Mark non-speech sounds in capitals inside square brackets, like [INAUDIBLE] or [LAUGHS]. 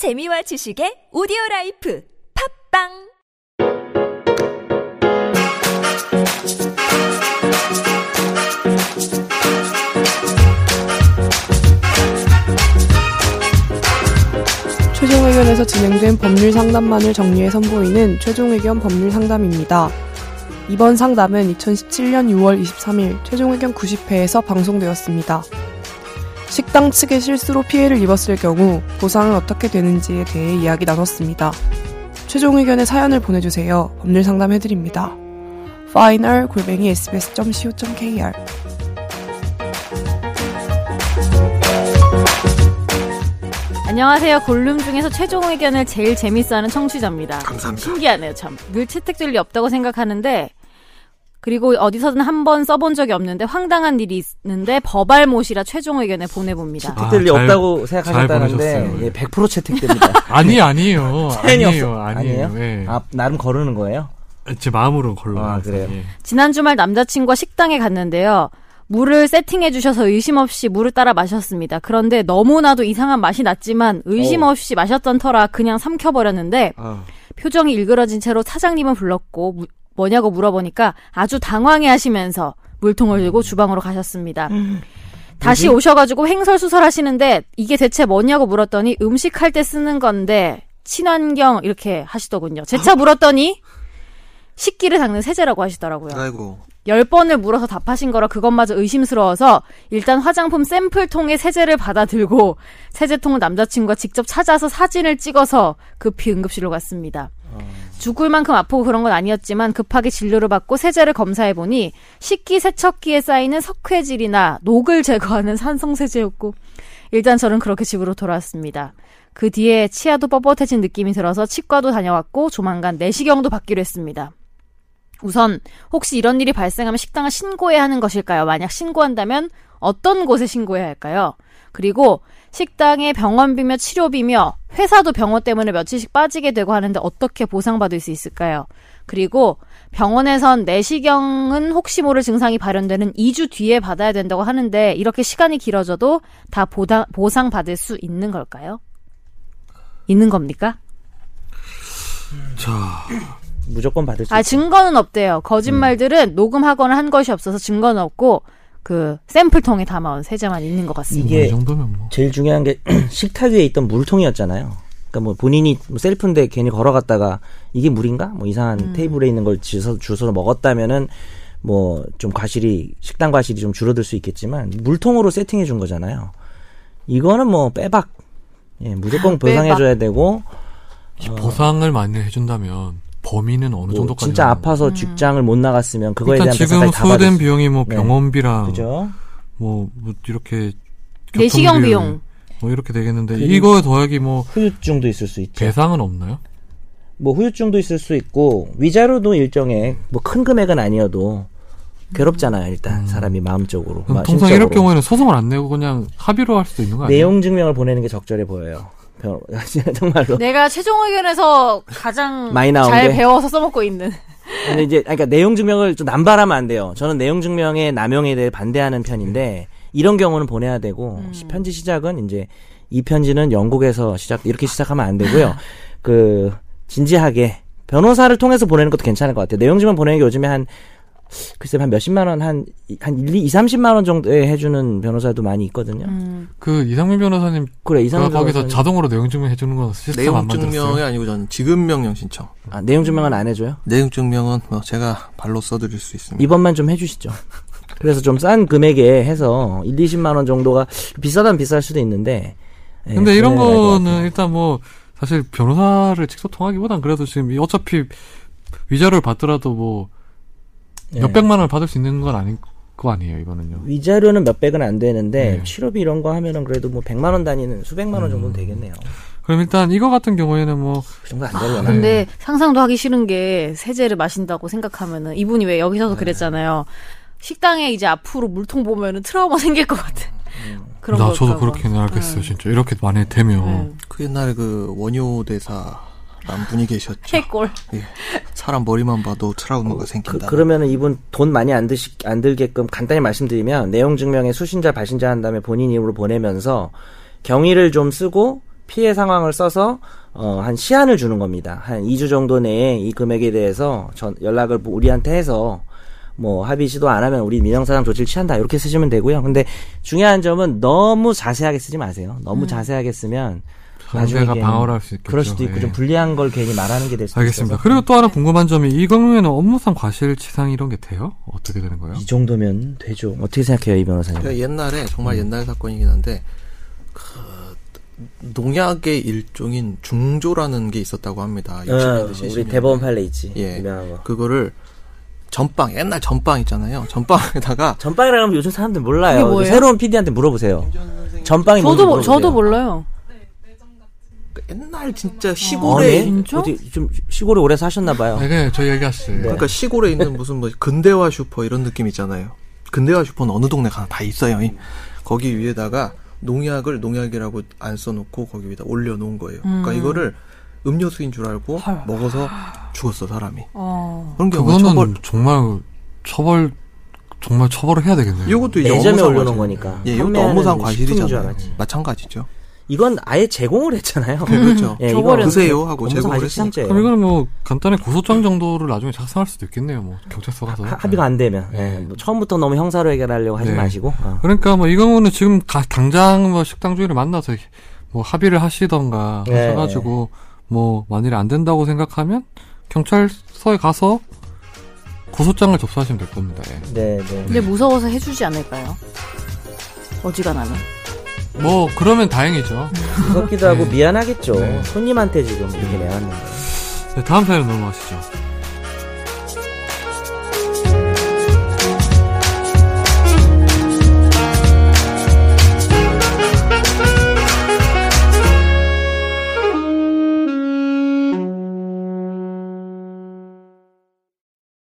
재미와 지식의 오디오 라이프 팟빵 최종 의견에서 진행된 법률 상담만을 정리해 선보이는 최종 의견 법률 상담입니다. 이번 상담은 2017년 6월 23일 최종 의견 90회에서 방송되었습니다. 식당 측의 실수로 피해를 입었을 경우 보상은 어떻게 되는지에 대해 이야기 나눴습니다. 최종 의견의 사연을 보내주세요. 법률 상담해드립니다. final 골뱅이 sbs.co.kr 안녕하세요. 골룸 중에서 최종 의견을 제일 재밌어하는 청취자입니다. 감사합니다. 신기하네요, 참. 늘 채택될 리 없다고 생각하는데 그리고 어디서든 한 번 써본 적이 없는데 황당한 일이 있는데 버발못이라 최종 의견에 보내봅니다. 아, 채택될 리 잘- 없다고 잘 생각하셨다는데. 예, 100% 채택됩니다. [LAUGHS] 아니 아니에요. 사연이 아니에요. 없어. 아니에요. 아니에요? 예. 아, 나름 거르는 거예요? 제 마음으로 걸러. 아, 그래요? 지난 주말 남자친구와 식당에 갔는데요. 물을 세팅해 주셔서 의심 없이 물을 따라 마셨습니다. 그런데 너무나도 이상한 맛이 났지만 의심 오. 없이 마셨던 터라 그냥 삼켜버렸는데 아, 표정이 일그러진 채로 사장님은 불렀고 무- 뭐냐고 물어보니까 아주 당황해 하시면서 물통을 들고 주방으로 가셨습니다. 다시 오셔가지고 횡설수설 하시는데 이게 대체 뭐냐고 물었더니 음식 할 때 쓰는 건데 친환경 이렇게 하시더군요. 재차 물었더니 식기를 닦는 세제라고 하시더라고요. 아이고 열 번을 물어서 답하신 거라 그것마저 의심스러워서 일단 화장품 샘플통에 세제를 받아 들고 세제통을 남자친구가 직접 찾아서 사진을 찍어서 급히 응급실로 갔습니다. 죽을 만큼 아프고 그런 건 아니었지만 급하게 진료를 받고 세제를 검사해 보니 식기 세척기에 쌓이는 석회질이나 녹을 제거하는 산성 세제였고 일단 저는 그렇게 집으로 돌아왔습니다. 그 뒤에 치아도 뻣뻣해진 느낌이 들어서 치과도 다녀왔고 조만간 내시경도 받기로 했습니다. 우선 혹시 이런 일이 발생하면 식당을 신고해야 하는 것일까요? 만약 신고한다면 어떤 곳에 신고해야 할까요? 그리고 식당의 병원비며 치료비며 회사도 병원 때문에 며칠씩 빠지게 되고 하는데 어떻게 보상받을 수 있을까요? 그리고 병원에선 내시경은 혹시 모를 증상이 발현되는 2주 뒤에 받아야 된다고 하는데 이렇게 시간이 길어져도 다 보다, 보상받을 수 있는 걸까요? 있는 겁니까? 자, 무조건 받을 수 아, 있어요. 증거는 없대요. 거짓말들은 녹음하거나 한 것이 없어서 증거는 없고, 그, 샘플통에 담아온 세제만 있는 것 같습니다. 이게 이 정도면 뭐. 제일 중요한 게 [CLEARS THROAT] 식탁 위에 있던 물통이었잖아요. 그러니까 뭐 본인이 뭐 셀프인데 괜히 걸어갔다가 이게 물인가? 뭐 이상한 음. 테이블에 있는 걸 주워서 주워서 먹었다면은 뭐 좀 과실이 식당 과실이 좀 줄어들 수 있겠지만 물통으로 세팅해 준 거잖아요. 이거는 뭐 빼박. 예, 무조건 [LAUGHS] 보상해 줘야 되고 이 보상을 많이 해준다면 범위는 어느 뭐 정도까지? 진짜 아파서 음. 직장을 못 나갔으면 그거에 일단 대한 지금 소요된 수- 비용이 뭐 네. 병원비랑 그죠? 뭐, 뭐 이렇게 내시경 교통비, 비용. 뭐 이렇게 되겠는데 이거에 더하기 뭐 후유증도 있을 수 있죠. 배상은 없나요? 뭐 후유증도 있을 수 있고 위자료도 일정액 뭐큰 금액은 아니어도 괴롭잖아요 일단 사람이 마음적으로 통상 심적으로. 이럴 경우에는 소송을 안 내고 그냥 합의로 할 수도 있는 거 아니에요? 내용 증명을 보내는 게 적절해 보여요 변- [LAUGHS] 정말로 내가 최종 의견에서 가장 많이 나온 잘 게? 배워서 써먹고 있는. 근데 이제 그러니까 내용 증명을 좀 남발하면 안 돼요 저는 내용 증명의 남용에 대해 반대하는 편인데 이런 경우는 보내야 되고 음. 시- 편지 시작은 이제 이 편지는 영국에서 시작 이렇게 시작하면 안 되고요 [LAUGHS] 그 진지하게 변호사를 통해서 보내는 것도 괜찮을 것 같아요 내용 증명 보내는 게 요즘에 한 글쎄 한 몇십만 원, 한, 한 1, 2, 30만 원 정도에 해주는 변호사도 많이 있거든요. 음. 그 이상민 변호사님 그래, 그 이상한 거기서 자동으로 내용 증명 해주는 건 시스템 내용 안 만들었어요? 증명이 아니고 전 지급 명령 신청. 아, 내용 증명은 안 해줘요? 내용 증명은 뭐 제가 발로 써드릴 수 있습니다. 이번만 좀 해주시죠. 그래서 좀 싼 금액에 해서 1, 20만 원 정도가 비싸다면 비쌀 수도 있는데. 예, 근데 이런 거는. 일단 뭐 사실 변호사를 직접 통하기보단 그래도 지금 이 어차피 위자료를 받더라도 뭐 예. 몇백만 원을 받을 수 있는 건 아닐 거 아니에요 이거는요. 위자료는 몇 백은 안 되는데 네. 치료비 이런 거 하면은 그래도 뭐 100만 원 단위는 수백만 원 음. 정도는 되겠네요. 그럼 일단 이거 같은 경우에는 뭐 그 정도 안 되려나? 근데 상상도 하기 싫은 게 세제를 마신다고 생각하면은 이분이 왜 여기서도 그랬잖아요. 식당에 이제 앞으로 물통 보면은 트라우마 [LAUGHS] 생길 것 같아. 그런 나거 저도. 그렇게는 알겠어요 음. 진짜 이렇게 많이 되면 음. 그 옛날에 그 원효 대사 란 분이 계셨죠. 해골. 예. 사람 머리만 봐도 트라우마가 그, 생긴다. 그 러면은 이분 돈 많이 안 드시 안 들게끔 간단히 말씀드리면 내용 증명에 수신자 발신자 한 다음에 본인 이름으로 보내면서 경위를 좀 쓰고 피해 상황을 써서 어, 한 시한을 주는 겁니다. 한 2주 정도 내에 이 금액에 대해서 전 연락을 우리한테 해서 뭐 합의 시도 안 하면 우리 민형사상 조치를 취한다 이렇게 쓰시면 되고요. 근데 중요한 점은 너무 자세하게 쓰지 마세요. 너무 자세하게 쓰면 상대가 방어를 할 수 있겠죠. 그럴 수도 있고 예. 좀 불리한 걸 괜히 말하는 게 될 수도 알겠습니다. 있어서 그리고 또 하나 궁금한 점이 이 경우에는 업무상 과실치상 이런 게 돼요? 어떻게 되는 거예요? 이 정도면 되죠. 어떻게 생각해요, 이 변호사님? 그러니까 옛날에 정말 옛날 사건이긴 한데 그 농약의 일종인 중조라는 게 있었다고 합니다. 60년대, 어, 70년대. 우리 대법원 판례 있지. 예. 유명한 거. 그거를 전빵 옛날 전빵 있잖아요. 전빵에다가 [LAUGHS] 전빵이라고 하면 요즘 사람들 몰라요. 새로운 PD한테 물어보세요. 전빵이 뭔지 저도. 저도 몰라요. 그 옛날 진짜 어, 시골에 네? 진짜? 어디 좀 시골에 오래 사셨나 봐요. 네, 네, 저 얘기하시죠. 예. 그러니까 시골에 있는 무슨 뭐 근대화 슈퍼 이런 느낌 있잖아요. 근대화 슈퍼는 어느 동네 가나 다 있어요. 이. 거기 위에다가 농약을 농약이라고 안 써놓고 거기 위에다 올려놓은 거예요. 그러니까 이거를 음료수인 줄 알고 먹어서 죽었어 사람이. 어. 그런 경우 그거는 처벌. 정말 처벌 정말 처벌을 해야 되겠네요. 이것도 이제 업무상 올려놓은 과실. 거니까. 예, 이것도 업무상 과실이잖아요. 마찬가지죠. 이건 아예 제공을 했잖아요. 네, 그렇죠. 예, 줘버렸네. 드세요 하고 제공을 과실치상죄예요. 그럼 이거는 뭐 간단히 고소장 정도를 나중에 작성할 수도 있겠네요. 뭐 경찰서 가서. 하- 합의가 안 되면 네. 예, 뭐 처음부터 너무 형사로 해결하려고 하지 네. 마시고 어. 그러니까 뭐이 경우는 지금 가- 당장 뭐 식당 주인을 만나서 뭐 합의를 하시던가 네. 하셔가지고 뭐 만일에 안 된다고 생각하면 경찰서에 가서 고소장을 접수하시면 될 겁니다. 예. 네, 네. 근데 무서워서 해주지 않을까요? 어지간하면. 뭐 그러면 다행이죠. 무섭기도 하고 네. 미안하겠죠. 네. 손님한테 지금 이렇게 내왔는데. 네, 다음 사연 넘어가시죠.